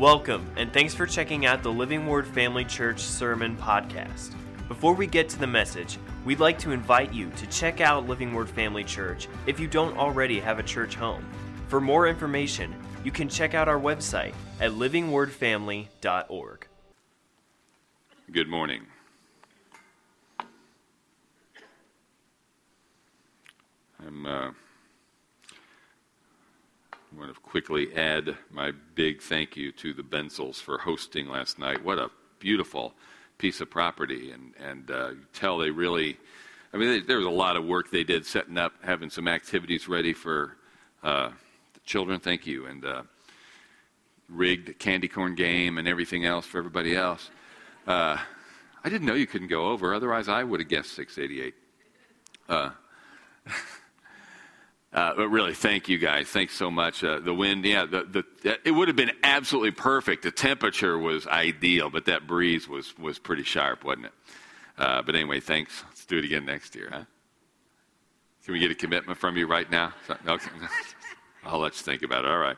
Welcome, and thanks for checking out the Living Word Family Church Sermon Podcast. Before we get to the message, we'd like to invite you to check out Living Word Family Church if you don't already have a church home. For more information, you can check out our website at livingwordfamily.org. Good morning. I'm uh, want to quickly add my big thank you to the Benzels for hosting last night. What a beautiful piece of property, and and uh, tell they really. I mean, they, there was a lot of work they did setting up, having some activities ready for uh, the children. Thank you, and uh, rigged candy corn game and everything else for everybody else. Uh, I didn't know you couldn't go over. Otherwise, I would have guessed 688. Uh, uh, but really, thank you guys. Thanks so much. Uh, the wind, yeah, the, the, it would have been absolutely perfect. The temperature was ideal, but that breeze was, was pretty sharp, wasn't it? Uh, but anyway, thanks. Let's do it again next year, huh? Can we get a commitment from you right now? Okay. I'll let you think about it. All right.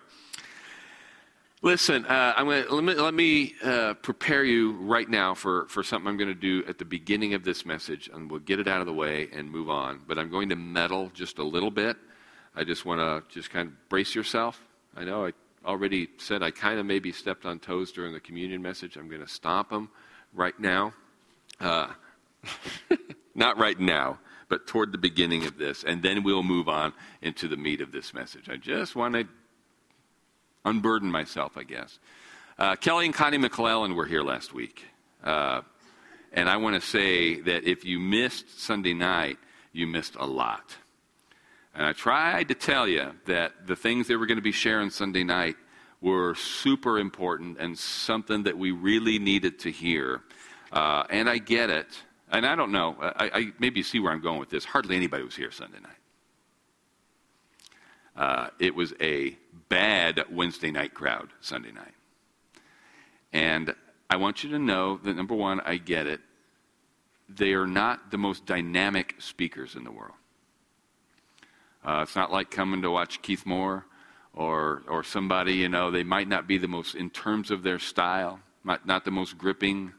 Listen, uh, I'm gonna, let me, let me uh, prepare you right now for, for something I'm going to do at the beginning of this message, and we'll get it out of the way and move on. But I'm going to meddle just a little bit I just want to just kind of brace yourself. I know I already said I kind of maybe stepped on toes during the communion message. I'm going to stomp them right now. Uh, not right now, but toward the beginning of this. And then we'll move on into the meat of this message. I just want to unburden myself, I guess. Uh, Kelly and Connie McClellan were here last week. Uh, and I want to say that if you missed Sunday night, you missed a lot. And I tried to tell you that the things they were going to be sharing Sunday night were super important and something that we really needed to hear. Uh, and I get it. And I don't know. I, I, maybe you see where I'm going with this. Hardly anybody was here Sunday night. Uh, it was a bad Wednesday night crowd Sunday night. And I want you to know that number one, I get it. They are not the most dynamic speakers in the world. Uh, it's not like coming to watch Keith Moore or, or somebody, you know, they might not be the most, in terms of their style, not, not the most gripping,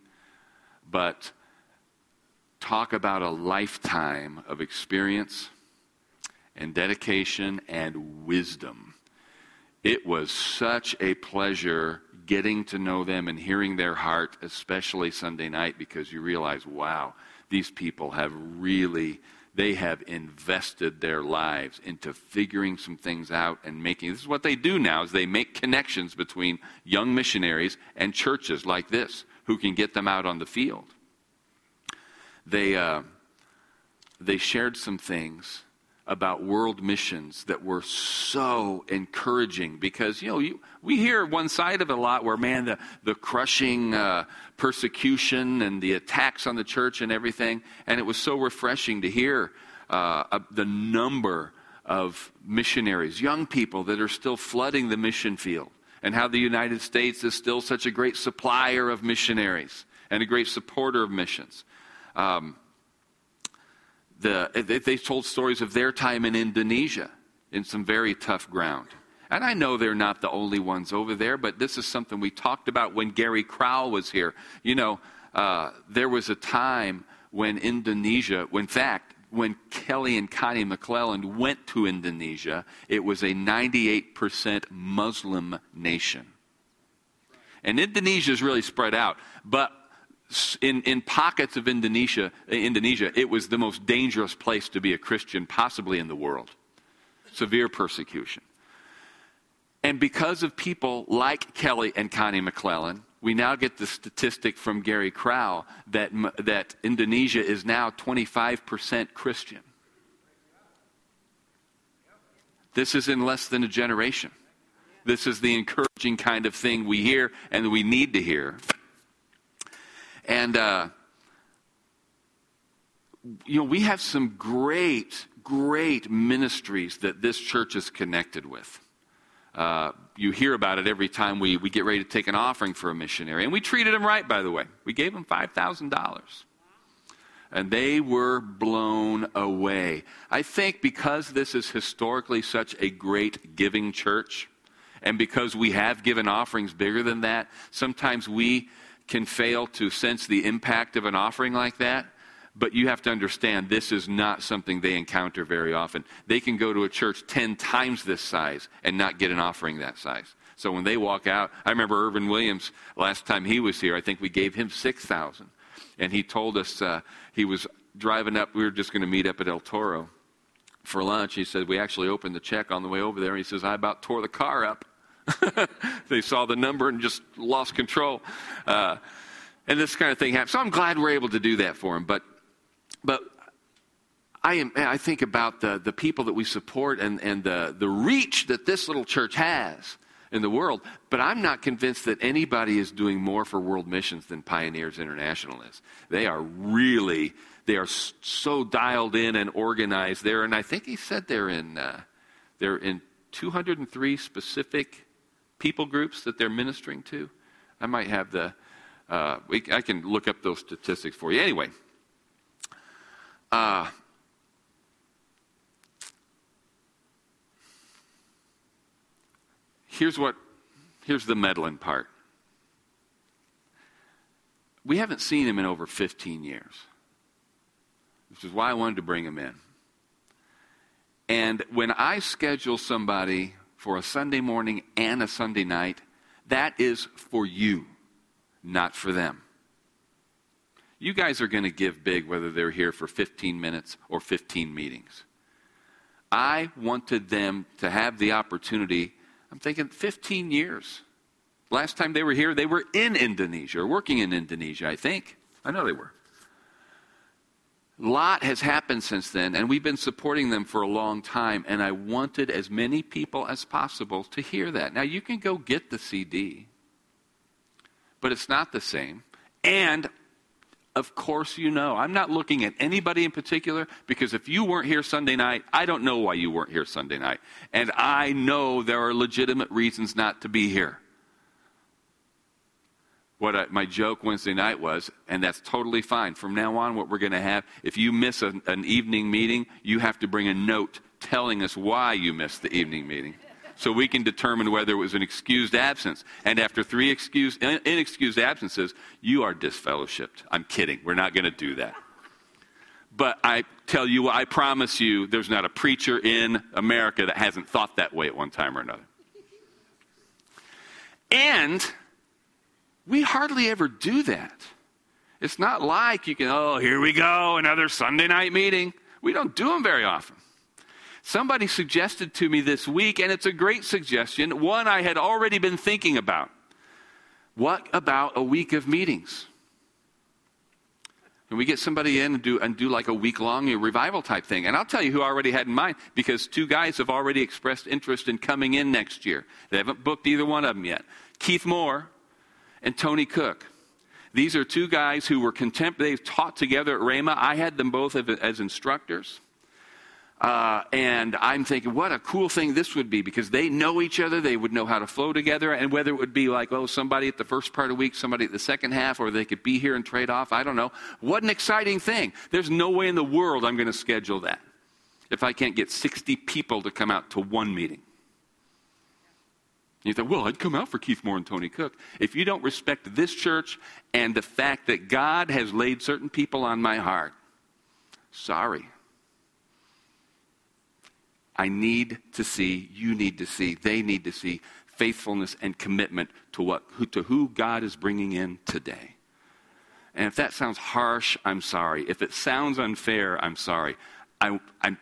but talk about a lifetime of experience and dedication and wisdom. It was such a pleasure getting to know them and hearing their heart, especially Sunday night, because you realize, wow, these people have really they have invested their lives into figuring some things out and making this is what they do now is they make connections between young missionaries and churches like this who can get them out on the field. They uh, they shared some things about world missions that were so encouraging because you know you, we hear one side of it a lot where man the, the crushing uh, persecution and the attacks on the church and everything. And it was so refreshing to hear uh, the number of missionaries young people that are still flooding the mission field and how the united states is still such a great supplier of missionaries and a great supporter of missions. Um, the, they told stories of their time in Indonesia in some very tough ground. And I know they're not the only ones over there, but this is something we talked about when Gary Crowell was here. You know, uh, there was a time when Indonesia, in fact, when Kelly and Connie McClellan went to Indonesia, it was a 98% Muslim nation. And Indonesia is really spread out. But in, in pockets of Indonesia, uh, Indonesia, it was the most dangerous place to be a Christian, possibly in the world. Severe persecution. And because of people like Kelly and Connie McClellan, we now get the statistic from Gary Crowell that, that Indonesia is now 25% Christian. This is in less than a generation. This is the encouraging kind of thing we hear and we need to hear and, uh, you know, we have some great, great ministries that this church is connected with. Uh, you hear about it every time we, we get ready to take an offering for a missionary. And we treated them right, by the way. We gave them $5,000. And they were blown away. I think because this is historically such a great giving church, And because we have given offerings bigger than that, sometimes we can fail to sense the impact of an offering like that. But you have to understand, this is not something they encounter very often. They can go to a church 10 times this size and not get an offering that size. So when they walk out, I remember Irvin Williams, last time he was here, I think we gave him 6,000. And he told us uh, he was driving up, we were just going to meet up at El Toro for lunch. He said, We actually opened the check on the way over there. He says, I about tore the car up. they saw the number and just lost control. Uh, and this kind of thing happens. So I'm glad we're able to do that for them. But, but I, am, I think about the, the people that we support and, and the, the reach that this little church has in the world. But I'm not convinced that anybody is doing more for world missions than Pioneers International is. They are really, they are so dialed in and organized there. And I think he said they're in, uh, they're in 203 specific people groups that they're ministering to. I might have the, uh, we, I can look up those statistics for you. Anyway, uh, here's what here's the meddling part. We haven't seen him in over 15 years, which is why I wanted to bring him in. And when I schedule somebody for a Sunday morning and a Sunday night, that is for you, not for them. You guys are going to give big whether they're here for 15 minutes or 15 meetings. I wanted them to have the opportunity I'm thinking 15 years. Last time they were here, they were in Indonesia, or working in Indonesia, I think. I know they were. A lot has happened since then, and we've been supporting them for a long time, and I wanted as many people as possible to hear that. Now, you can go get the CD, but it's not the same. And of course, you know. I'm not looking at anybody in particular because if you weren't here Sunday night, I don't know why you weren't here Sunday night. And I know there are legitimate reasons not to be here. What I, my joke Wednesday night was, and that's totally fine. From now on, what we're going to have, if you miss an evening meeting, you have to bring a note telling us why you missed the evening meeting so we can determine whether it was an excused absence. And after three excused, inexcused absences, you are disfellowshipped. I'm kidding. We're not going to do that. But I tell you, I promise you, there's not a preacher in America that hasn't thought that way at one time or another. And we hardly ever do that. It's not like you can, oh, here we go, another Sunday night meeting. We don't do them very often. Somebody suggested to me this week, and it's a great suggestion, one I had already been thinking about. What about a week of meetings? Can we get somebody in and do, and do like a week long revival type thing? And I'll tell you who I already had in mind because two guys have already expressed interest in coming in next year. They haven't booked either one of them yet Keith Moore and Tony Cook. These are two guys who were contempt, they've taught together at Rhema. I had them both as instructors. Uh, and I'm thinking, what a cool thing this would be because they know each other. They would know how to flow together. And whether it would be like, oh, somebody at the first part of the week, somebody at the second half, or they could be here and trade off. I don't know. What an exciting thing. There's no way in the world I'm going to schedule that if I can't get 60 people to come out to one meeting. You think, well, I'd come out for Keith Moore and Tony Cook. If you don't respect this church and the fact that God has laid certain people on my heart, sorry. I need to see, you need to see, they need to see faithfulness and commitment to, what, to who God is bringing in today. And if that sounds harsh, I'm sorry. If it sounds unfair, I'm sorry. I, I'm,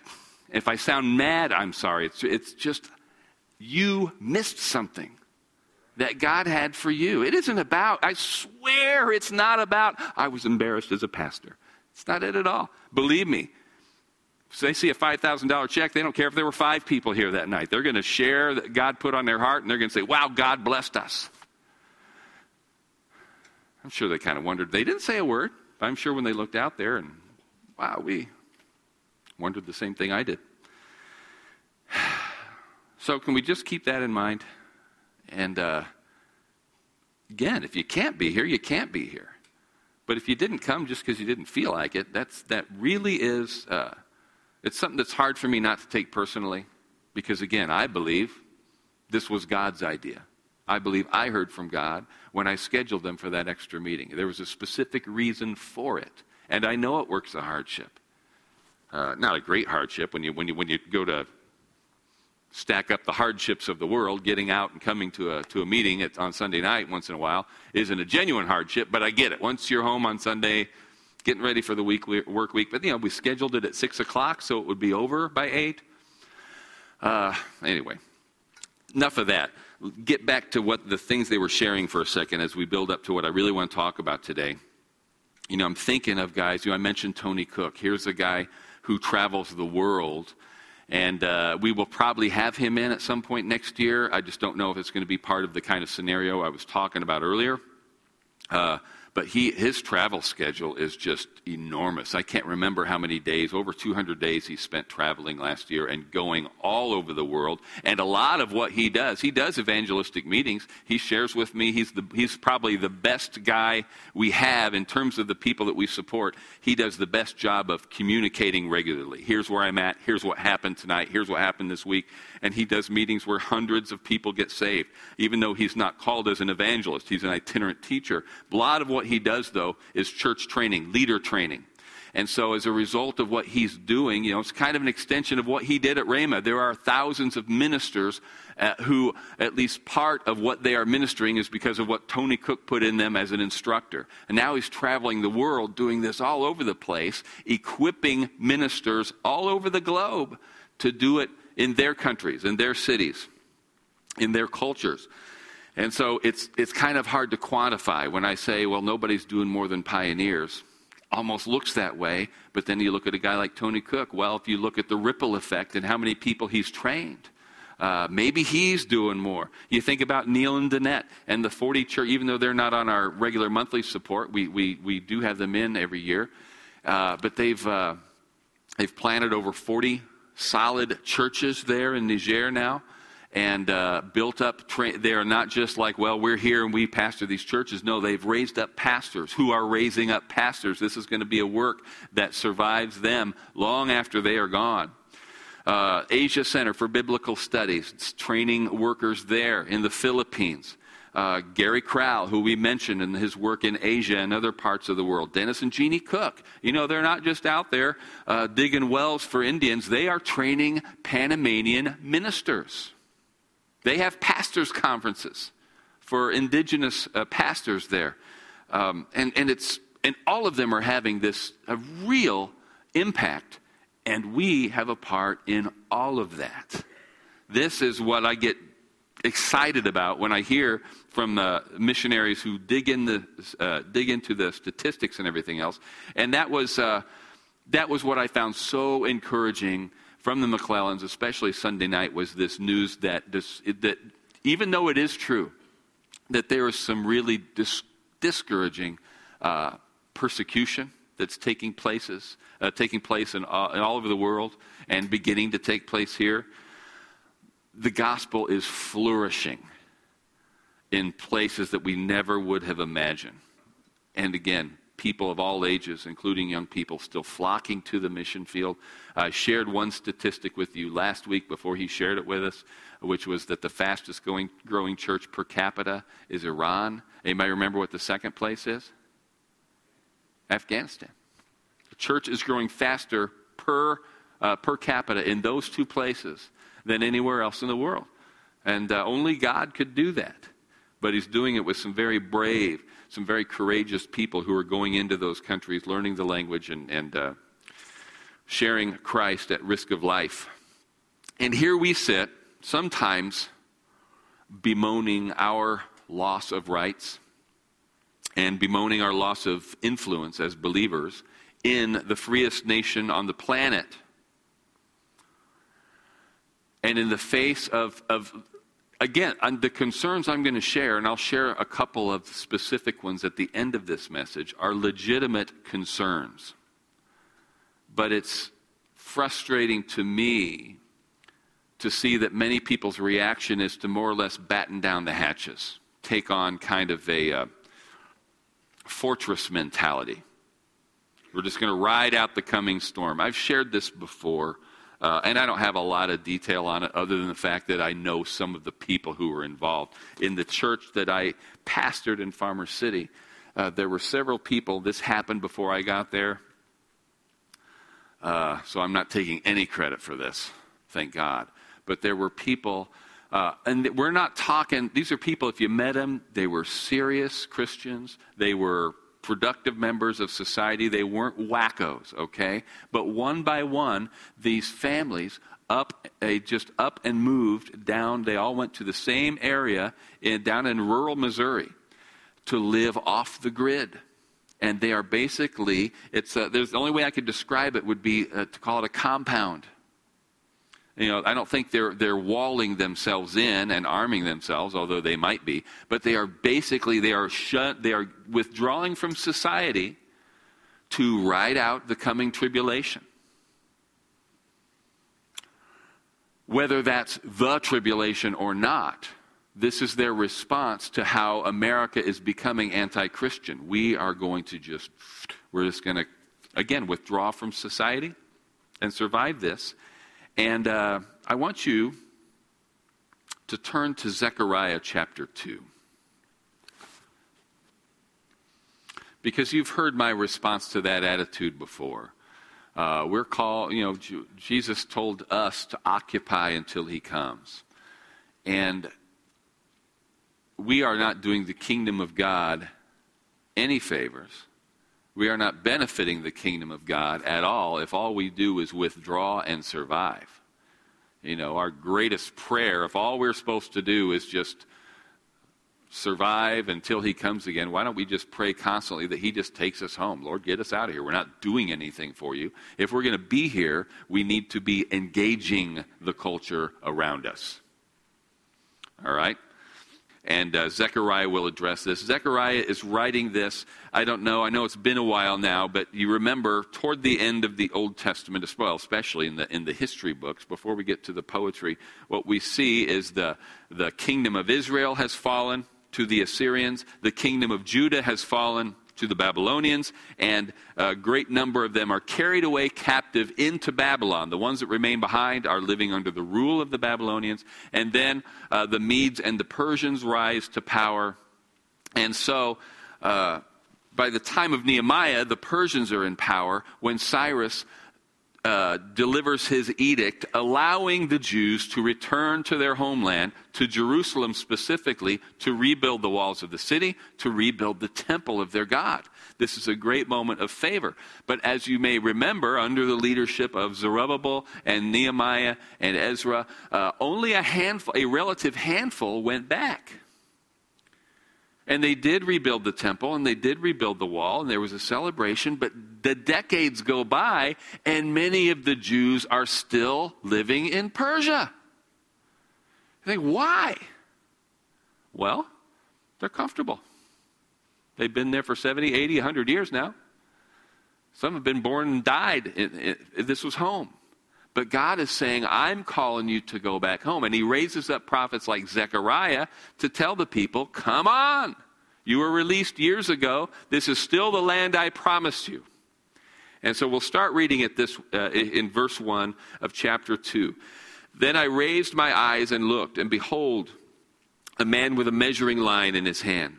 if I sound mad, I'm sorry. It's, it's just you missed something that God had for you. It isn't about, I swear it's not about, I was embarrassed as a pastor. It's not it at all. Believe me, if they see a $5,000 check, they don't care if there were five people here that night. They're going to share that God put on their heart and they're going to say, Wow, God blessed us. I'm sure they kind of wondered. They didn't say a word. I'm sure when they looked out there and, wow, we wondered the same thing I did. So, can we just keep that in mind? And uh, again, if you can't be here, you can't be here. But if you didn't come just because you didn't feel like it, that's, that really is. Uh, it's something that's hard for me not to take personally because, again, I believe This was God's idea. I believe I heard from God when I scheduled them for that extra meeting. There was a specific reason for it. And I know it works a hardship. Uh, not a great hardship when you, when, you, when you go to stack up the hardships of the world, getting out and coming to a, to a meeting at, on Sunday night once in a while isn't a genuine hardship, but I get it. Once you're home on Sunday, getting ready for the week, work week, but you know, we scheduled it at 6 o'clock so it would be over by 8. Uh, anyway, enough of that. Get back to what the things they were sharing for a second as we build up to what I really want to talk about today. You know, I'm thinking of guys, you know, I mentioned Tony Cook. Here's a guy who travels the world and uh, we will probably have him in at some point next year. I just don't know if it's going to be part of the kind of scenario I was talking about earlier. Uh, but he, his travel schedule is just enormous. I can't remember how many days, over 200 days he spent traveling last year and going all over the world. And a lot of what he does, he does evangelistic meetings. He shares with me. He's, the, he's probably the best guy we have in terms of the people that we support. He does the best job of communicating regularly. Here's where I'm at. Here's what happened tonight. Here's what happened this week. And he does meetings where hundreds of people get saved, even though he's not called as an evangelist. He's an itinerant teacher. A lot of what he does, though, is church training, leader training. And so, as a result of what he's doing, you know, it's kind of an extension of what he did at Rhema. There are thousands of ministers uh, who, at least part of what they are ministering is because of what Tony Cook put in them as an instructor. And now he's traveling the world doing this all over the place, equipping ministers all over the globe to do it in their countries, in their cities, in their cultures. And so it's, it's kind of hard to quantify when I say, well, nobody's doing more than pioneers. Almost looks that way, but then you look at a guy like Tony Cook. Well, if you look at the ripple effect and how many people he's trained, uh, maybe he's doing more. You think about Neil and Danette and the 40 church, even though they're not on our regular monthly support, we, we, we do have them in every year. Uh, but they've, uh, they've planted over 40 solid churches there in Niger now and uh, built up. Tra- they are not just like, well, we're here and we pastor these churches. No, they've raised up pastors who are raising up pastors. This is going to be a work that survives them long after they are gone. Uh, Asia Center for Biblical Studies, it's training workers there in the Philippines. Uh, Gary Crowell, who we mentioned in his work in Asia and other parts of the world. Dennis and Jeannie Cook. You know, they're not just out there uh, digging wells for Indians, they are training Panamanian ministers. They have pastors' conferences for indigenous uh, pastors there. Um, and, and, it's, and all of them are having this a real impact. And we have a part in all of that. This is what I get excited about when I hear from the missionaries who dig, in the, uh, dig into the statistics and everything else. And that was, uh, that was what I found so encouraging from the McClellans, especially Sunday night, was this news that, that even though it is true that there is some really dis- discouraging uh, persecution that's taking places, uh, taking place in in all over the world and beginning to take place here, the gospel is flourishing in places that we never would have imagined. And again, people of all ages, including young people, still flocking to the mission field. I shared one statistic with you last week before he shared it with us, which was that the fastest going, growing church per capita is Iran. Anybody remember what the second place is? Afghanistan. The church is growing faster per, uh, per capita in those two places than anywhere else in the world. And uh, only God could do that. But he's doing it with some very brave some very courageous people who are going into those countries, learning the language, and, and uh, sharing Christ at risk of life. And here we sit, sometimes bemoaning our loss of rights and bemoaning our loss of influence as believers in the freest nation on the planet. And in the face of, of again, the concerns I'm going to share, and I'll share a couple of specific ones at the end of this message, are legitimate concerns. But it's frustrating to me to see that many people's reaction is to more or less batten down the hatches, take on kind of a uh, fortress mentality. We're just going to ride out the coming storm. I've shared this before Uh, and I don't have a lot of detail on it other than the fact that I know some of the people who were involved. In the church that I pastored in Farmer City, uh, there were several people. This happened before I got there. Uh, so I'm not taking any credit for this, thank God. But there were people, uh, and we're not talking, these are people, if you met them, they were serious Christians. They were productive members of society. They weren't wackos, okay? But one by one, these families up, they just up and moved down. They all went to the same area in, down in rural Missouri to live off the grid. And they are basically, it's a, there's the only way I could describe it would be uh, to call it a compound. You know, I don't think they're, they're walling themselves in and arming themselves, although they might be, but they are basically, they are shut, they are withdrawing from society to ride out the coming tribulation. Whether that's the tribulation or not, this is their response to how America is becoming anti Christian. We are going to just, we're just going to, again, withdraw from society and survive this. And uh, I want you to turn to Zechariah chapter 2. Because you've heard my response to that attitude before. Uh, we're called, you know, Jesus told us to occupy until he comes. And we are not doing the kingdom of God any favors. We are not benefiting the kingdom of God at all if all we do is withdraw and survive. You know, our greatest prayer, if all we're supposed to do is just survive until he comes again, why don't we just pray constantly that he just takes us home? Lord, get us out of here. We're not doing anything for you. If we're going to be here, we need to be engaging the culture around us. All right? And uh, Zechariah will address this. Zechariah is writing this. I don't know. I know it's been a while now, but you remember toward the end of the Old Testament as well, especially in the, in the history books, before we get to the poetry, what we see is the, the kingdom of Israel has fallen to the Assyrians, the kingdom of Judah has fallen to the Babylonians, and a great number of them are carried away captive into Babylon. The ones that remain behind are living under the rule of the Babylonians, and then uh, the Medes and the Persians rise to power. And so, uh, by the time of Nehemiah, the Persians are in power when Cyrus uh, delivers his edict allowing the Jews to return to their homeland, to Jerusalem specifically, to rebuild the walls of the city, to rebuild the temple of their God. This is a great moment of favor. But as you may remember, under the leadership of Zerubbabel and Nehemiah and Ezra, uh, only a handful, a relative handful, went back. And they did rebuild the temple and they did rebuild the wall and there was a celebration, but the decades go by and many of the Jews are still living in Persia. You think, why? Well, they're comfortable. They've been there for 70, 80, 100 years now. Some have been born and died. This was home. But God is saying, I'm calling you to go back home. And he raises up prophets like Zechariah to tell the people, come on. You were released years ago. This is still the land I promised you. And so we'll start reading it this, uh, in verse 1 of chapter 2. Then I raised my eyes and looked, and behold, a man with a measuring line in his hand.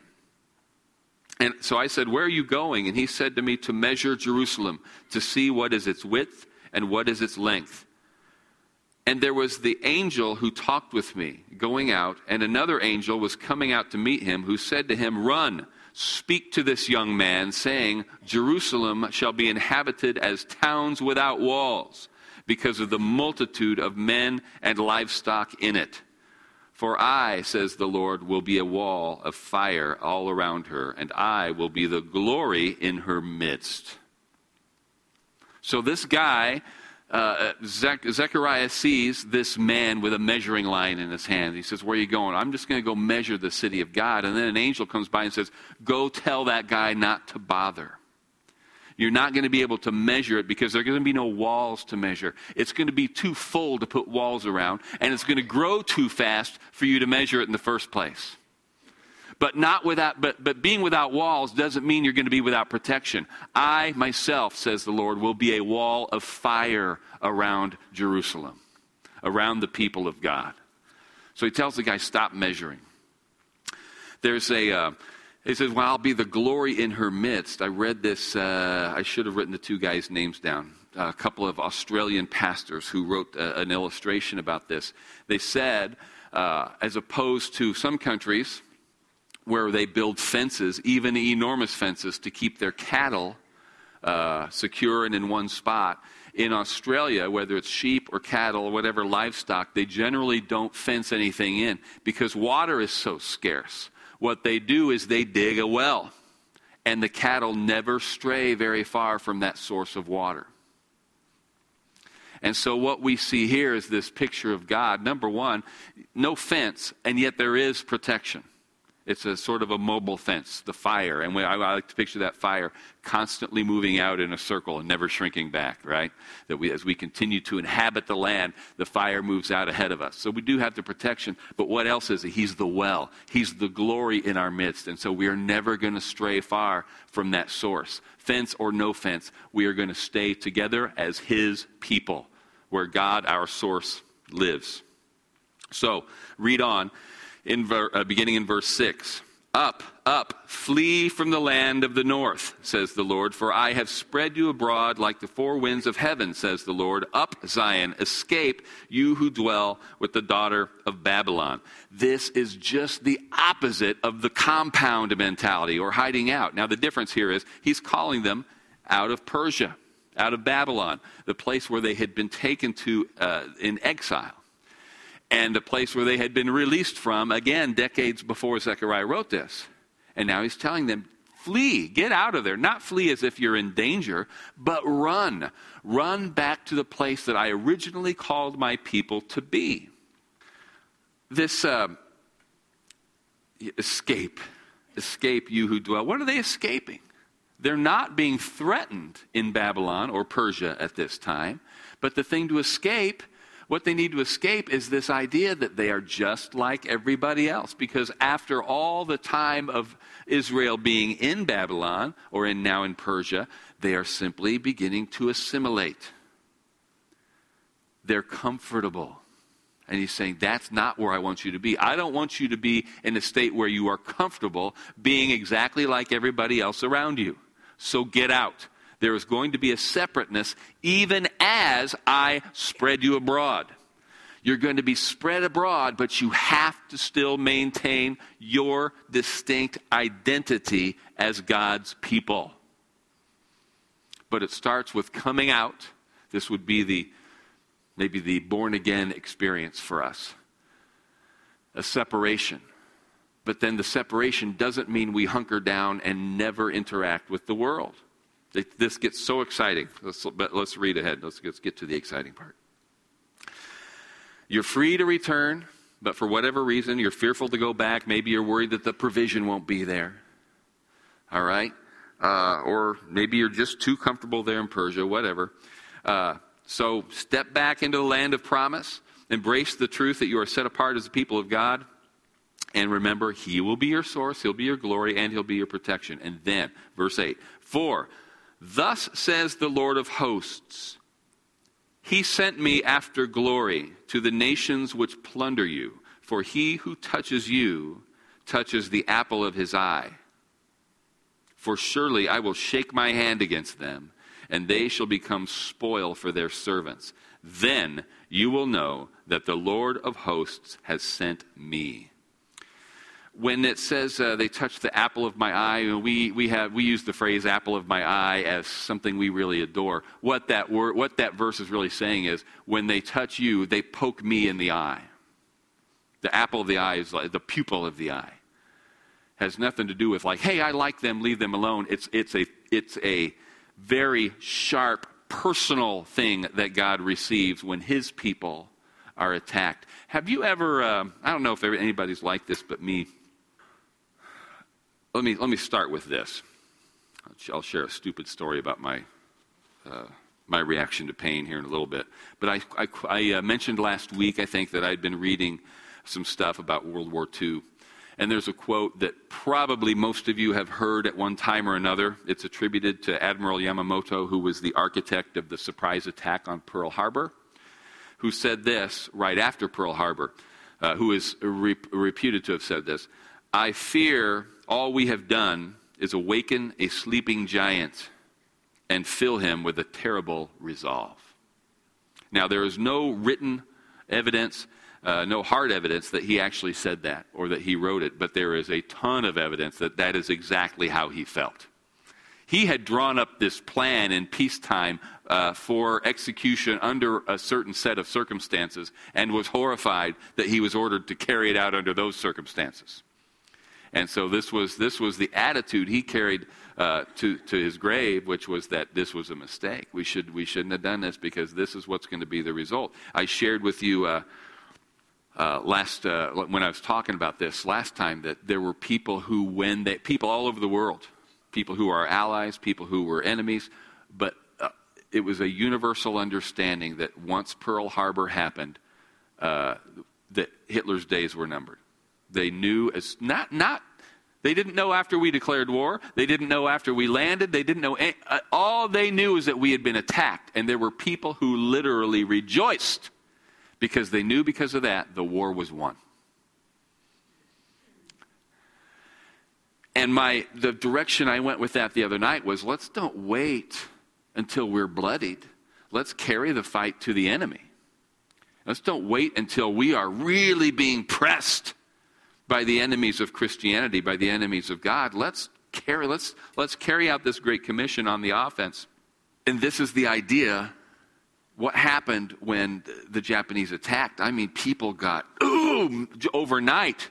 And so I said, Where are you going? And he said to me, To measure Jerusalem, to see what is its width and what is its length. And there was the angel who talked with me going out, and another angel was coming out to meet him, who said to him, Run, speak to this young man, saying, Jerusalem shall be inhabited as towns without walls, because of the multitude of men and livestock in it. For I, says the Lord, will be a wall of fire all around her, and I will be the glory in her midst. So this guy, uh, Zech- Zechariah sees this man with a measuring line in his hand. He says, Where are you going? I'm just going to go measure the city of God. And then an angel comes by and says, Go tell that guy not to bother. You're not going to be able to measure it because there are going to be no walls to measure. It's going to be too full to put walls around, and it's going to grow too fast for you to measure it in the first place. But not without but but being without walls doesn't mean you're going to be without protection. I myself, says the Lord, will be a wall of fire around Jerusalem, around the people of God. So he tells the guy, stop measuring. There's a, uh, he says, well, I'll be the glory in her midst. I read this, uh, I should have written the two guys' names down. A couple of Australian pastors who wrote uh, an illustration about this. They said, uh, as opposed to some countries where they build fences, even enormous fences, to keep their cattle uh, secure and in one spot, in Australia, whether it's sheep or cattle or whatever livestock, they generally don't fence anything in because water is so scarce. What they do is they dig a well, and the cattle never stray very far from that source of water. And so, what we see here is this picture of God. Number one, no fence, and yet there is protection. It's a sort of a mobile fence, the fire. And I, like to picture that fire constantly moving out in a circle and never shrinking back, right? That we, as we continue to inhabit the land, the fire moves out ahead of us. So we do have the protection, but what else is it? He's the well. He's the glory in our midst. And so we are never going to stray far from that source. Fence or no fence, we are going to stay together as his people, where God, our source, lives. So read on in ver, uh, beginning in verse 6. Up, up, flee from the land of the north, says the Lord, for I have spread you abroad like the four winds of heaven, says the Lord. Up, Zion, escape, you who dwell with the daughter of Babylon. This is just the opposite of the compound mentality or hiding out. Now, the difference here is he's calling them out of Persia, out of Babylon, the place where they had been taken to uh, in exile and a place where they had been released from, again, decades before Zechariah wrote this. And now he's telling them, flee, get out of there. Not flee as if you're in danger, but run. Run back to the place that I originally called my people to be. This uh, escape, escape you who dwell. What are they escaping? They're not being threatened in Babylon or Persia at this time, but the thing to escape what they need to escape is this idea that they are just like everybody else. Because after all the time of Israel being in Babylon, or in, now in Persia, they are simply beginning to assimilate. They're comfortable. And he's saying, That's not where I want you to be. I don't want you to be in a state where you are comfortable being exactly like everybody else around you. So get out there is going to be a separateness even as I spread you abroad. You're going to be spread abroad, but you have to still maintain your distinct identity as God's people. But it starts with coming out. This would be the maybe the born again experience for us. A separation. But then the separation doesn't mean we hunker down and never interact with the world. This gets so exciting. Let's, let's read ahead. Let's, let's get to the exciting part. You're free to return, but for whatever reason, you're fearful to go back. Maybe you're worried that the provision won't be there. All right? Uh, or maybe you're just too comfortable there in Persia, whatever. Uh, so step back into the land of promise. Embrace the truth that you are set apart as a people of God. And remember, He will be your source, He'll be your glory, and He'll be your protection. And then, verse 8 For Thus says the Lord of hosts He sent me after glory to the nations which plunder you, for he who touches you touches the apple of his eye. For surely I will shake my hand against them, and they shall become spoil for their servants. Then you will know that the Lord of hosts has sent me when it says uh, they touch the apple of my eye, we, we, have, we use the phrase apple of my eye as something we really adore. What that, word, what that verse is really saying is when they touch you, they poke me in the eye. The apple of the eye is like the pupil of the eye. Has nothing to do with like, hey, I like them, leave them alone. It's, it's, a, it's a very sharp, personal thing that God receives when his people are attacked. Have you ever, uh, I don't know if anybody's like this but me, let me, let me start with this. I'll share a stupid story about my, uh, my reaction to pain here in a little bit. But I, I, I uh, mentioned last week, I think, that I'd been reading some stuff about World War II. And there's a quote that probably most of you have heard at one time or another. It's attributed to Admiral Yamamoto, who was the architect of the surprise attack on Pearl Harbor, who said this right after Pearl Harbor, uh, who is re- reputed to have said this I fear all we have done is awaken a sleeping giant and fill him with a terrible resolve. Now, there is no written evidence uh, no hard evidence that he actually said that or that he wrote it, but there is a ton of evidence that that is exactly how he felt. He had drawn up this plan in peacetime uh, for execution under a certain set of circumstances and was horrified that he was ordered to carry it out under those circumstances. And so this was, this was the attitude he carried uh, to, to his grave, which was that this was a mistake. We, should, we shouldn't have done this because this is what's going to be the result. I shared with you uh, uh, last uh, when I was talking about this last time that there were people who, when they people all over the world, people who are allies, people who were enemies, but uh, it was a universal understanding that once Pearl Harbor happened, uh, that Hitler's days were numbered. They knew as not not. They didn't know after we declared war. They didn't know after we landed. They didn't know. Any, uh, all they knew is that we had been attacked, and there were people who literally rejoiced because they knew because of that the war was won. And my the direction I went with that the other night was let's don't wait until we're bloodied. Let's carry the fight to the enemy. Let's don't wait until we are really being pressed by the enemies of Christianity, by the enemies of God. Let's carry let's let's carry out this great commission on the offense. And this is the idea what happened when the Japanese attacked. I mean, people got ooh overnight.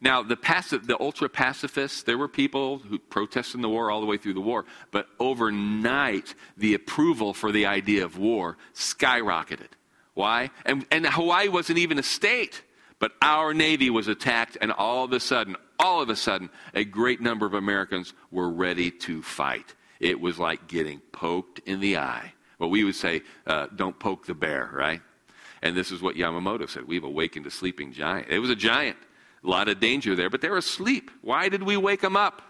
Now, the, pacif- the ultra pacifists, there were people who protested the war all the way through the war, but overnight, the approval for the idea of war skyrocketed. Why? And, and Hawaii wasn't even a state, but our Navy was attacked, and all of a sudden, all of a sudden, a great number of Americans were ready to fight. It was like getting poked in the eye. Well, we would say, uh, don't poke the bear, right? And this is what Yamamoto said. We've awakened a sleeping giant. It was a giant. A lot of danger there, but they're asleep. Why did we wake them up?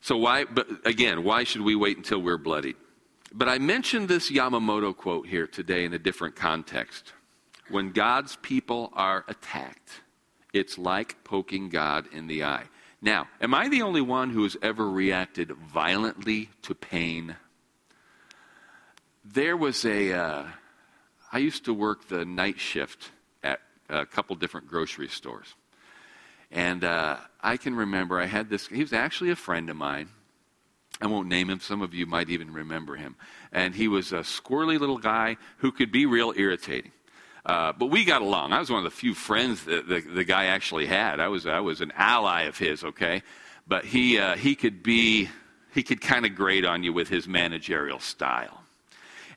So why, but again, why should we wait until we're bloodied? But I mentioned this Yamamoto quote here today in a different context. When God's people are attacked, it's like poking God in the eye. Now, am I the only one who has ever reacted violently to pain? there was a. Uh, I used to work the night shift at a couple different grocery stores. And uh, I can remember I had this, he was actually a friend of mine. I won't name him, some of you might even remember him. And he was a squirrely little guy who could be real irritating. Uh, but we got along. I was one of the few friends that the, the guy actually had. I was, I was an ally of his, okay? But he, uh, he could be, he could kind of grate on you with his managerial style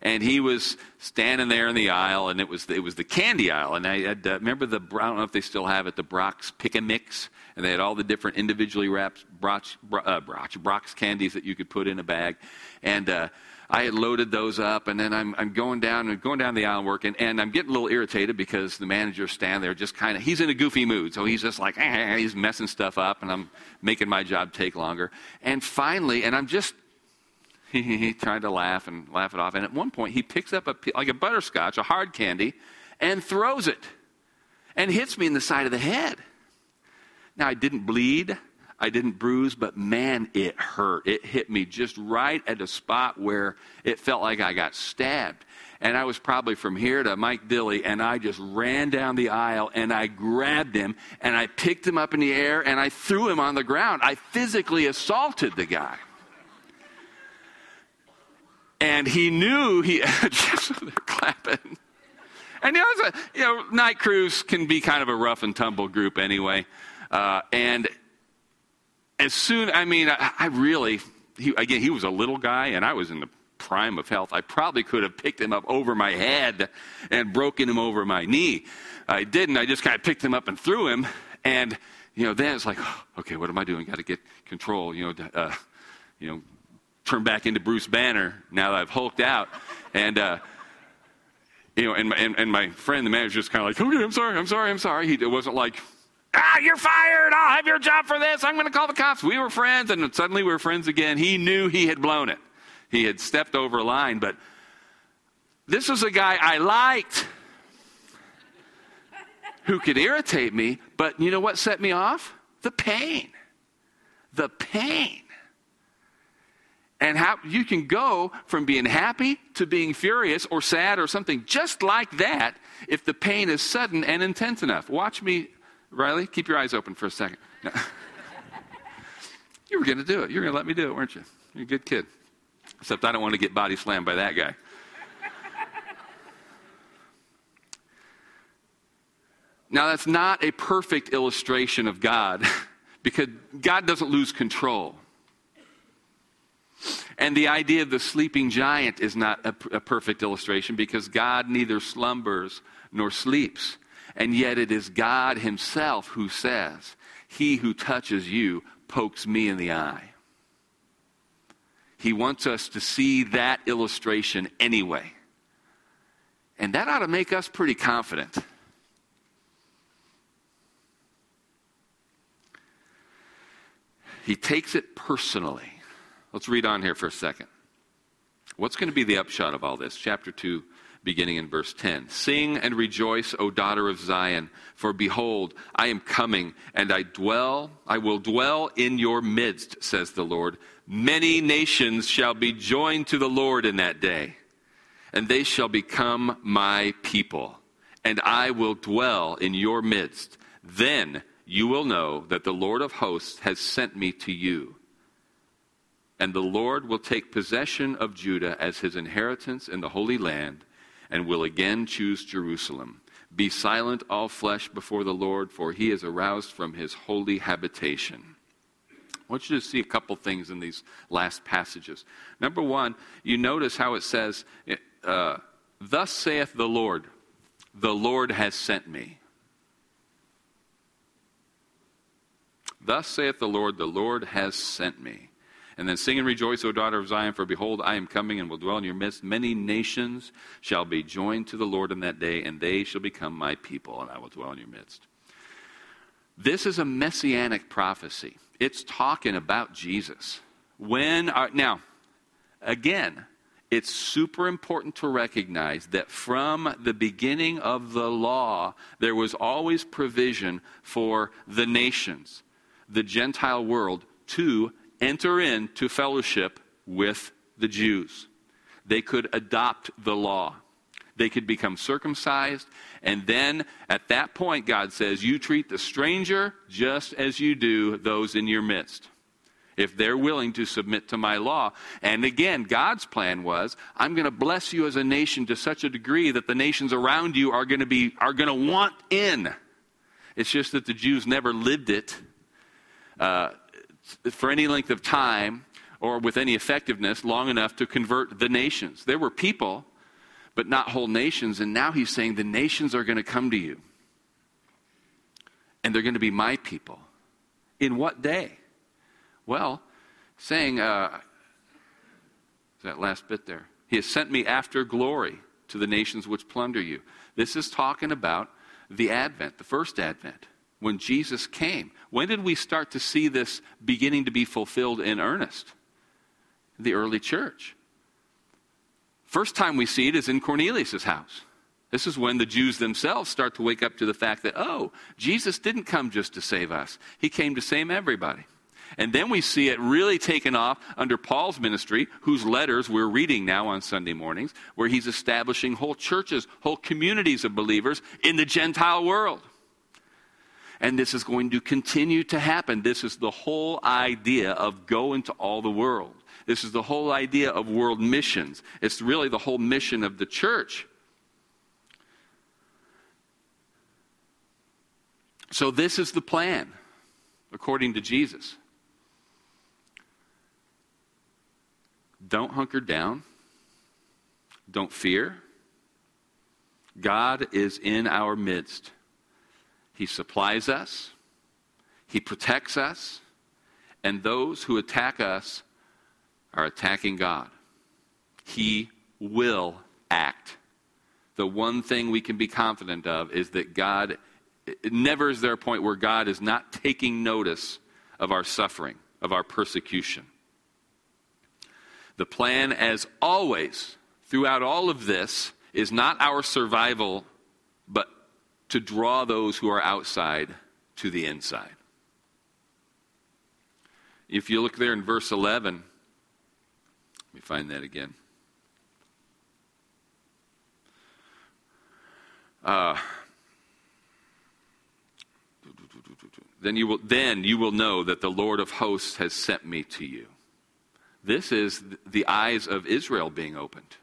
and he was standing there in the aisle, and it was it was the candy aisle, and I had, uh, remember the I don't know if they still have it, the Brock's Pick and Mix, and they had all the different individually wrapped Brock's, uh, Brach, Brach's candies that you could put in a bag, and. I had loaded those up, and then I'm, I'm going down and going down the aisle working, and I'm getting a little irritated because the manager stand there just kind of he's in a goofy mood, so he's just like eh, he's messing stuff up, and I'm making my job take longer. And finally, and I'm just he tried to laugh and laugh it off. And at one point, he picks up a, like a butterscotch, a hard candy, and throws it and hits me in the side of the head. Now, I didn't bleed, I didn't bruise, but man, it hurt. It hit me just right at a spot where it felt like I got stabbed. And I was probably from here to Mike Dilly, and I just ran down the aisle and I grabbed him and I picked him up in the air and I threw him on the ground. I physically assaulted the guy. And he knew he, they're clapping. And you know, a, you know, night crews can be kind of a rough and tumble group anyway. Uh, and as soon, I mean, I, I really, he, again, he was a little guy, and I was in the prime of health. I probably could have picked him up over my head and broken him over my knee. I didn't. I just kind of picked him up and threw him. And, you know, then it's like, oh, okay, what am I doing? Got to get control, you know, uh, you know, turn back into Bruce Banner now that I've hulked out. And, uh, you know, and, and, and my friend, the manager, just kind of like, okay, I'm sorry, I'm sorry, I'm sorry. He, it wasn't like, Ah, you're fired. I'll have your job for this. I'm going to call the cops. We were friends, and suddenly we were friends again. He knew he had blown it. He had stepped over a line, but this was a guy I liked who could irritate me, but you know what set me off? The pain. The pain. And how you can go from being happy to being furious or sad or something just like that if the pain is sudden and intense enough. Watch me, Riley. Keep your eyes open for a second. No. you were going to do it. You were going to let me do it, weren't you? You're a good kid. Except I don't want to get body slammed by that guy. Now, that's not a perfect illustration of God because God doesn't lose control. And the idea of the sleeping giant is not a, a, perfect illustration because God neither slumbers nor sleeps. And yet it is God Himself who says, He who touches you pokes me in the eye. He wants us to see that illustration anyway. And that ought to make us pretty confident. He takes it personally. Let's read on here for a second. What's going to be the upshot of all this? Chapter 2, beginning in verse 10. Sing and rejoice, O daughter of Zion, for behold, I am coming, and I dwell, I will dwell in your midst, says the Lord. Many nations shall be joined to the Lord in that day, and they shall become my people, and I will dwell in your midst. Then you will know that the Lord of hosts has sent me to you. And the Lord will take possession of Judah as his inheritance in the Holy Land, and will again choose Jerusalem. Be silent, all flesh, before the Lord, for he is aroused from his holy habitation. I want you to see a couple things in these last passages. Number one, you notice how it says, uh, Thus saith the Lord, the Lord has sent me. Thus saith the Lord, the Lord has sent me. And then sing and rejoice, O daughter of Zion, for behold, I am coming and will dwell in your midst. Many nations shall be joined to the Lord in that day, and they shall become my people, and I will dwell in your midst. This is a messianic prophecy. It's talking about Jesus. When are, now, again, it's super important to recognize that from the beginning of the law, there was always provision for the nations the Gentile world to enter into fellowship with the Jews. They could adopt the law. They could become circumcised. And then at that point, God says, You treat the stranger just as you do those in your midst. If they're willing to submit to my law. And again, God's plan was, I'm going to bless you as a nation to such a degree that the nations around you are going to be, are going to want in. It's just that the Jews never lived it uh, for any length of time or with any effectiveness long enough to convert the nations. There were people, but not whole nations. And now he's saying the nations are going to come to you. And they're going to be my people. In what day? Well, saying, uh, that last bit there. He has sent me after glory to the nations which plunder you. This is talking about the Advent, the first Advent when Jesus came. When did we start to see this beginning to be fulfilled in earnest? The early church. First time we see it is in Cornelius' house. This is when the Jews themselves start to wake up to the fact that, oh, Jesus didn't come just to save us, he came to save everybody. And then we see it really taken off under Paul's ministry, whose letters we're reading now on Sunday mornings, where he's establishing whole churches, whole communities of believers in the Gentile world and this is going to continue to happen. This is the whole idea of go into all the world. This is the whole idea of world missions. It's really the whole mission of the church. So, this is the plan, according to Jesus. Don't hunker down. Don't fear. God is in our midst. He supplies us, He protects us, and those who attack us are attacking God. He will act. The one thing we can be confident of is that God never is there a point where God is not taking notice of our suffering, of our persecution. The plan, as always, throughout all of this, is not our survival, but to draw those who are outside to the inside. If you look there in verse 11, let me find that again. Uh, then you will then you will know that the Lord of hosts has sent me to you. This is the eyes of Israel being opened.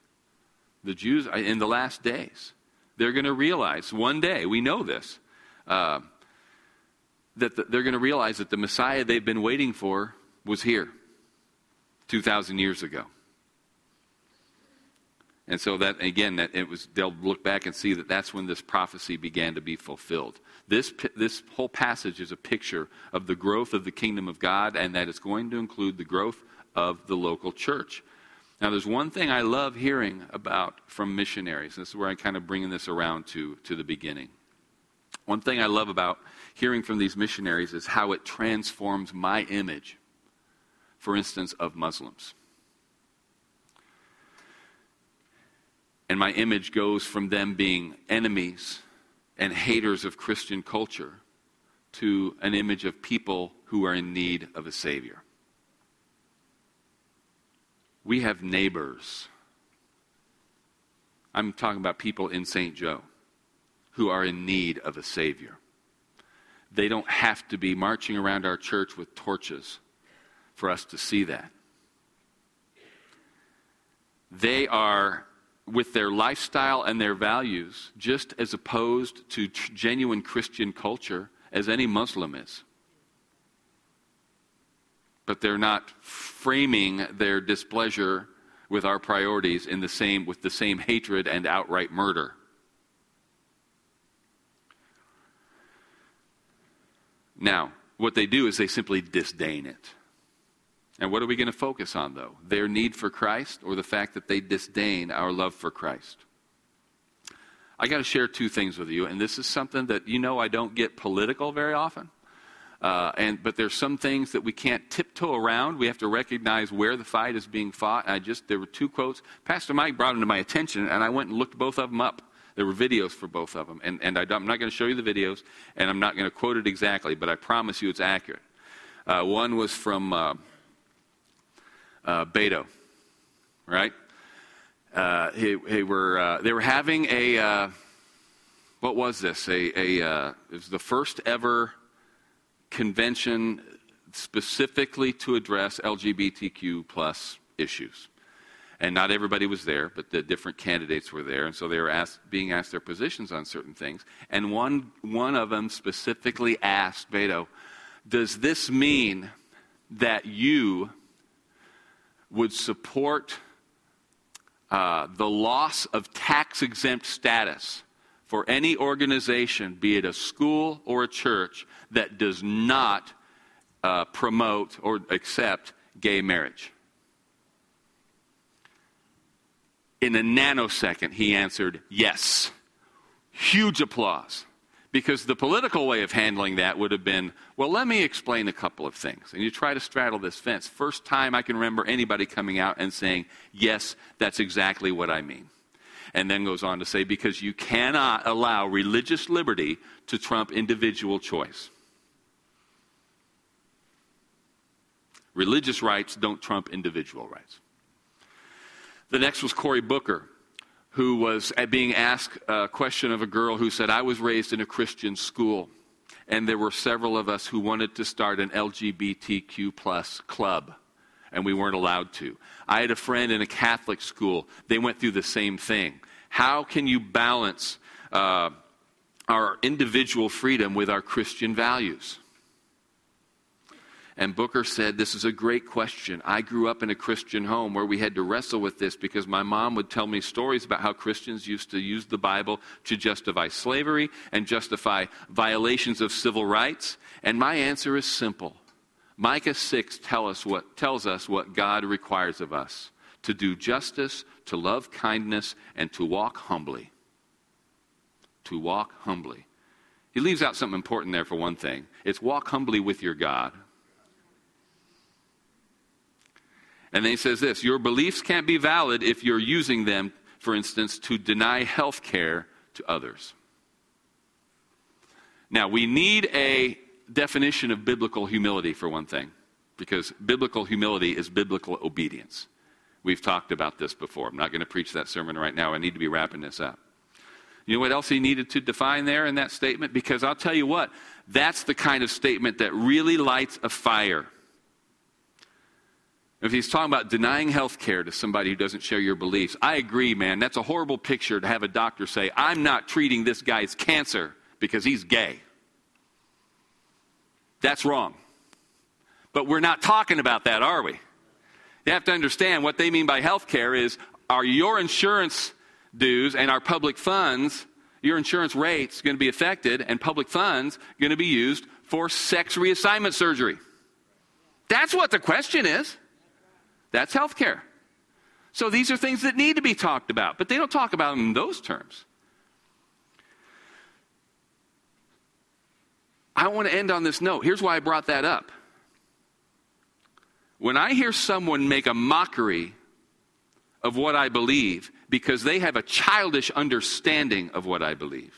The Jews in the last days, they're going to realize one day. We know this. Uh, that the, they're going to realize that the Messiah they've been waiting for was here 2,000 years ago. And so that again, that it was they'll look back and see that that's when this prophecy began to be fulfilled. This this whole passage is a picture of the growth of the kingdom of God, and that it's going to include the growth of the local church. Now, there's one thing I love hearing about from missionaries. This is where I'm kind of bringing this around to, to the beginning. One thing I love about hearing from these missionaries is how it transforms my image, for instance, of Muslims. And my image goes from them being enemies and haters of Christian culture to an image of people who are in need of a Savior. We have neighbors. I'm talking about people in St. Joe who are in need of a Savior. They don't have to be marching around our church with torches for us to see that. They are with their lifestyle and their values just as opposed to genuine Christian culture as any Muslim is. But they're not framing their displeasure with our priorities in the same, with the same hatred and outright murder. Now, what they do is they simply disdain it. And what are we going to focus on, though? Their need for Christ or the fact that they disdain our love for Christ? I got to share two things with you, and this is something that you know I don't get political very often. Uh, and but there's some things that we can't tiptoe around. We have to recognize where the fight is being fought. I just there were two quotes. Pastor Mike brought them to my attention, and I went and looked both of them up. There were videos for both of them, and, and I am not going to show you the videos, and I'm not going to quote it exactly, but I promise you it's accurate. Uh, one was from uh, uh, Beto, right? Uh, he, he were, uh, they were having a, uh, what was this? A, a, uh, it was the first ever convention specifically to address LGBTQ plus issues. And not everybody was there, but the different candidates were there. And so they were asked, being asked their positions on certain things. And one, one of them specifically asked Beto, Does this mean that you would support uh, the loss of tax exempt status for any organization, be it a school or a church, that does not uh, promote or accept gay marriage. In a nanosecond, he answered, Yes. Huge applause. Because the political way of handling that would have been, well, let me explain a couple of things. And you try to straddle this fence. First time I can remember anybody coming out and saying, yes, that's exactly what I mean. And then goes on to say, because you cannot allow religious liberty to trump individual choice. Religious rights don't trump individual rights. The next was Cory Booker who was being asked a question of a girl who said, I was raised in a Christian school. And there were several of us who wanted to start an LGBTQ plus club, and we weren't allowed to. I had a friend in a Catholic school. They went through the same thing. How can you balance uh, our individual freedom with our Christian values? And Booker said, This is a great question. I grew up in a Christian home where we had to wrestle with this because my mom would tell me stories about how Christians used to use the Bible to justify slavery and justify violations of civil rights. And my answer is simple Micah 6 tell us what, tells us what God requires of us to do justice, to love kindness, and to walk humbly. To walk humbly. He leaves out something important there for one thing it's walk humbly with your God. And then he says this Your beliefs can't be valid if you're using them, for instance, to deny health care to others. Now, we need a definition of biblical humility, for one thing, because biblical humility is biblical obedience. We've talked about this before. I'm not going to preach that sermon right now. I need to be wrapping this up. You know what else he needed to define there in that statement? Because I'll tell you what, that's the kind of statement that really lights a fire. If he's talking about denying health care to somebody who doesn't share your beliefs, I agree, man. That's a horrible picture to have a doctor say, I'm not treating this guy's cancer because he's gay. That's wrong. But we're not talking about that, are we? You have to understand what they mean by health care is are your insurance dues and our public funds, your insurance rates going to be affected and public funds going to be used for sex reassignment surgery? That's what the question is. That's health care. So these are things that need to be talked about, but they don't talk about them in those terms. I want to end on this note. Here's why I brought that up. When I hear someone make a mockery of what I believe because they have a childish understanding of what I believe,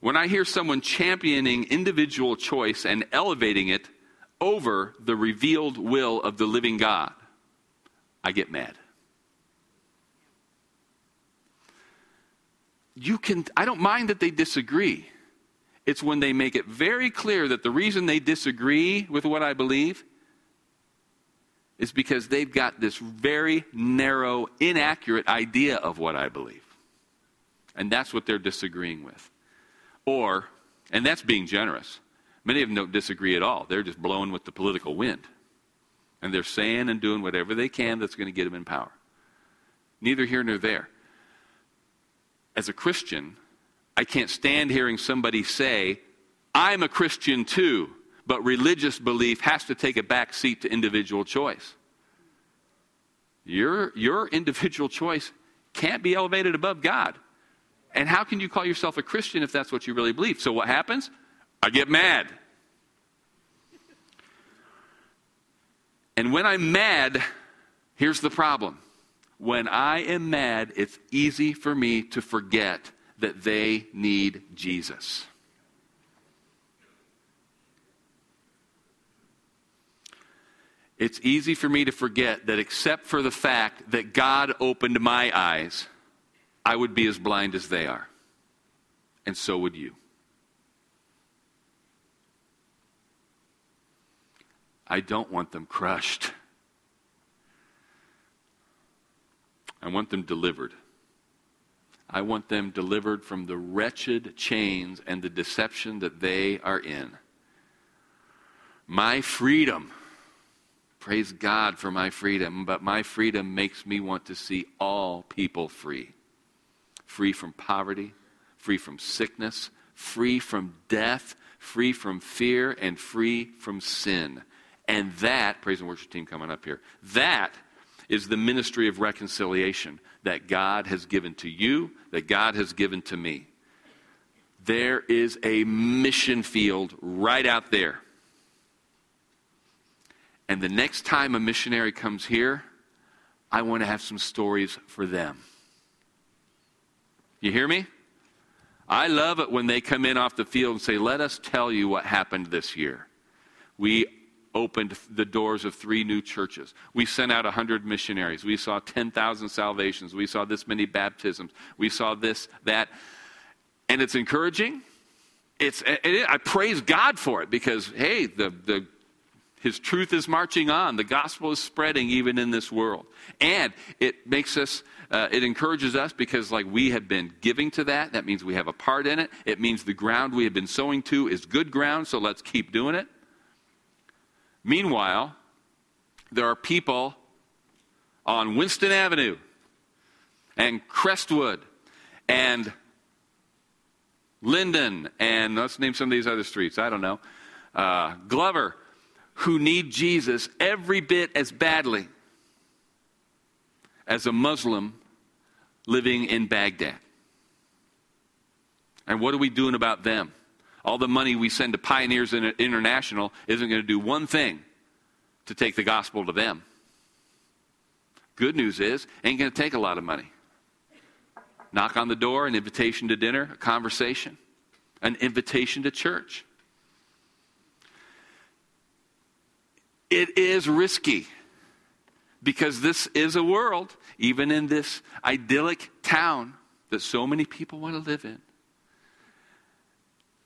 when I hear someone championing individual choice and elevating it over the revealed will of the living God, I get mad. You can I don't mind that they disagree. It's when they make it very clear that the reason they disagree with what I believe is because they've got this very narrow, inaccurate idea of what I believe. And that's what they're disagreeing with. Or, and that's being generous, many of them don't disagree at all. They're just blowing with the political wind. And they're saying and doing whatever they can that's going to get them in power. Neither here nor there. As a Christian, I can't stand hearing somebody say, I'm a Christian too, but religious belief has to take a back seat to individual choice. Your, your individual choice can't be elevated above God. And how can you call yourself a Christian if that's what you really believe? So what happens? I get mad. And when I'm mad, here's the problem. When I am mad, it's easy for me to forget that they need Jesus. It's easy for me to forget that, except for the fact that God opened my eyes, I would be as blind as they are. And so would you. I don't want them crushed. I want them delivered. I want them delivered from the wretched chains and the deception that they are in. My freedom, praise God for my freedom, but my freedom makes me want to see all people free. Free from poverty, free from sickness, free from death, free from fear, and free from sin. And that, praise and worship team coming up here, that is the ministry of reconciliation that God has given to you, that God has given to me. There is a mission field right out there. And the next time a missionary comes here, I want to have some stories for them. You hear me? I love it when they come in off the field and say, Let us tell you what happened this year. We opened the doors of three new churches. We sent out 100 missionaries. We saw 10,000 salvations. We saw this many baptisms. We saw this, that. And it's encouraging. It's, it, I praise God for it because, hey, the, the, his truth is marching on. The gospel is spreading even in this world. And it makes us, uh, it encourages us because, like, we have been giving to that. That means we have a part in it. It means the ground we have been sowing to is good ground, so let's keep doing it. Meanwhile, there are people on Winston Avenue and Crestwood and Linden and let's name some of these other streets, I don't know, uh, Glover, who need Jesus every bit as badly as a Muslim living in Baghdad. And what are we doing about them? All the money we send to Pioneers International isn't going to do one thing to take the gospel to them. Good news is, ain't going to take a lot of money. Knock on the door, an invitation to dinner, a conversation, an invitation to church. It is risky because this is a world, even in this idyllic town that so many people want to live in.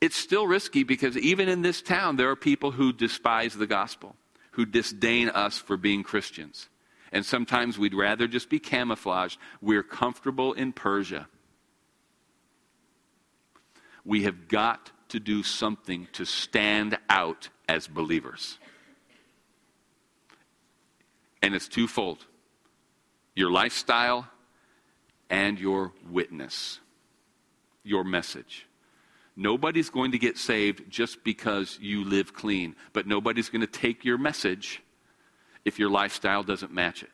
It's still risky because even in this town, there are people who despise the gospel, who disdain us for being Christians. And sometimes we'd rather just be camouflaged. We're comfortable in Persia. We have got to do something to stand out as believers. And it's twofold your lifestyle and your witness, your message. Nobody's going to get saved just because you live clean, but nobody's going to take your message if your lifestyle doesn't match it.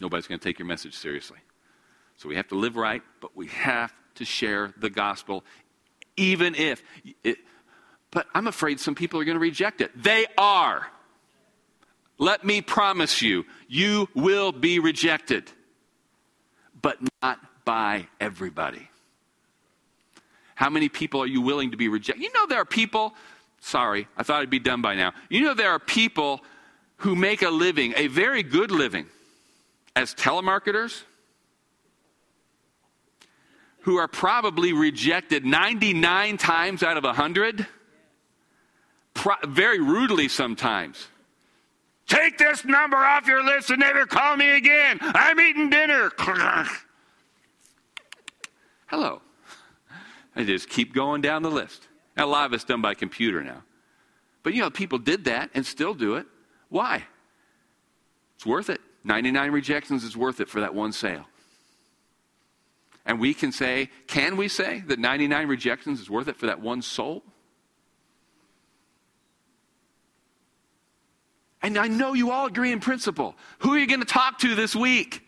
Nobody's going to take your message seriously. So we have to live right, but we have to share the gospel, even if. It, but I'm afraid some people are going to reject it. They are. Let me promise you, you will be rejected, but not by everybody. How many people are you willing to be rejected? You know, there are people, sorry, I thought I'd be done by now. You know, there are people who make a living, a very good living, as telemarketers, who are probably rejected 99 times out of 100, pro- very rudely sometimes. Take this number off your list and never call me again. I'm eating dinner. Hello. I just keep going down the list. Now, a lot of it's done by computer now. But you know, people did that and still do it. Why? It's worth it. 99 rejections is worth it for that one sale. And we can say, can we say that 99 rejections is worth it for that one soul? And I know you all agree in principle. Who are you going to talk to this week?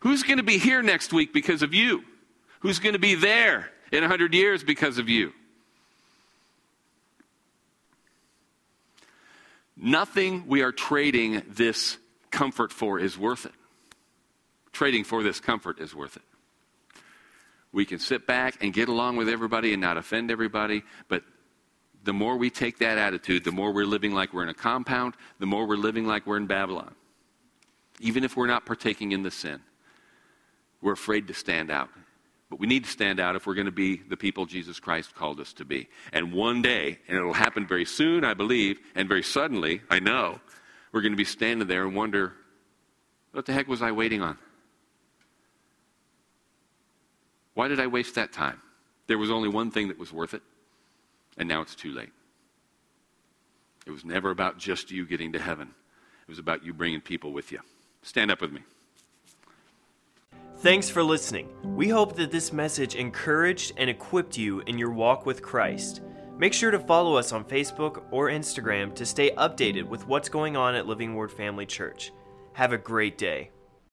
Who's going to be here next week because of you? Who's going to be there in 100 years because of you? Nothing we are trading this comfort for is worth it. Trading for this comfort is worth it. We can sit back and get along with everybody and not offend everybody, but the more we take that attitude, the more we're living like we're in a compound, the more we're living like we're in Babylon. Even if we're not partaking in the sin, we're afraid to stand out. But we need to stand out if we're going to be the people Jesus Christ called us to be. And one day, and it'll happen very soon, I believe, and very suddenly, I know, we're going to be standing there and wonder, what the heck was I waiting on? Why did I waste that time? There was only one thing that was worth it and now it's too late. It was never about just you getting to heaven, it was about you bringing people with you. Stand up with me. Thanks for listening. We hope that this message encouraged and equipped you in your walk with Christ. Make sure to follow us on Facebook or Instagram to stay updated with what's going on at Living Word Family Church. Have a great day.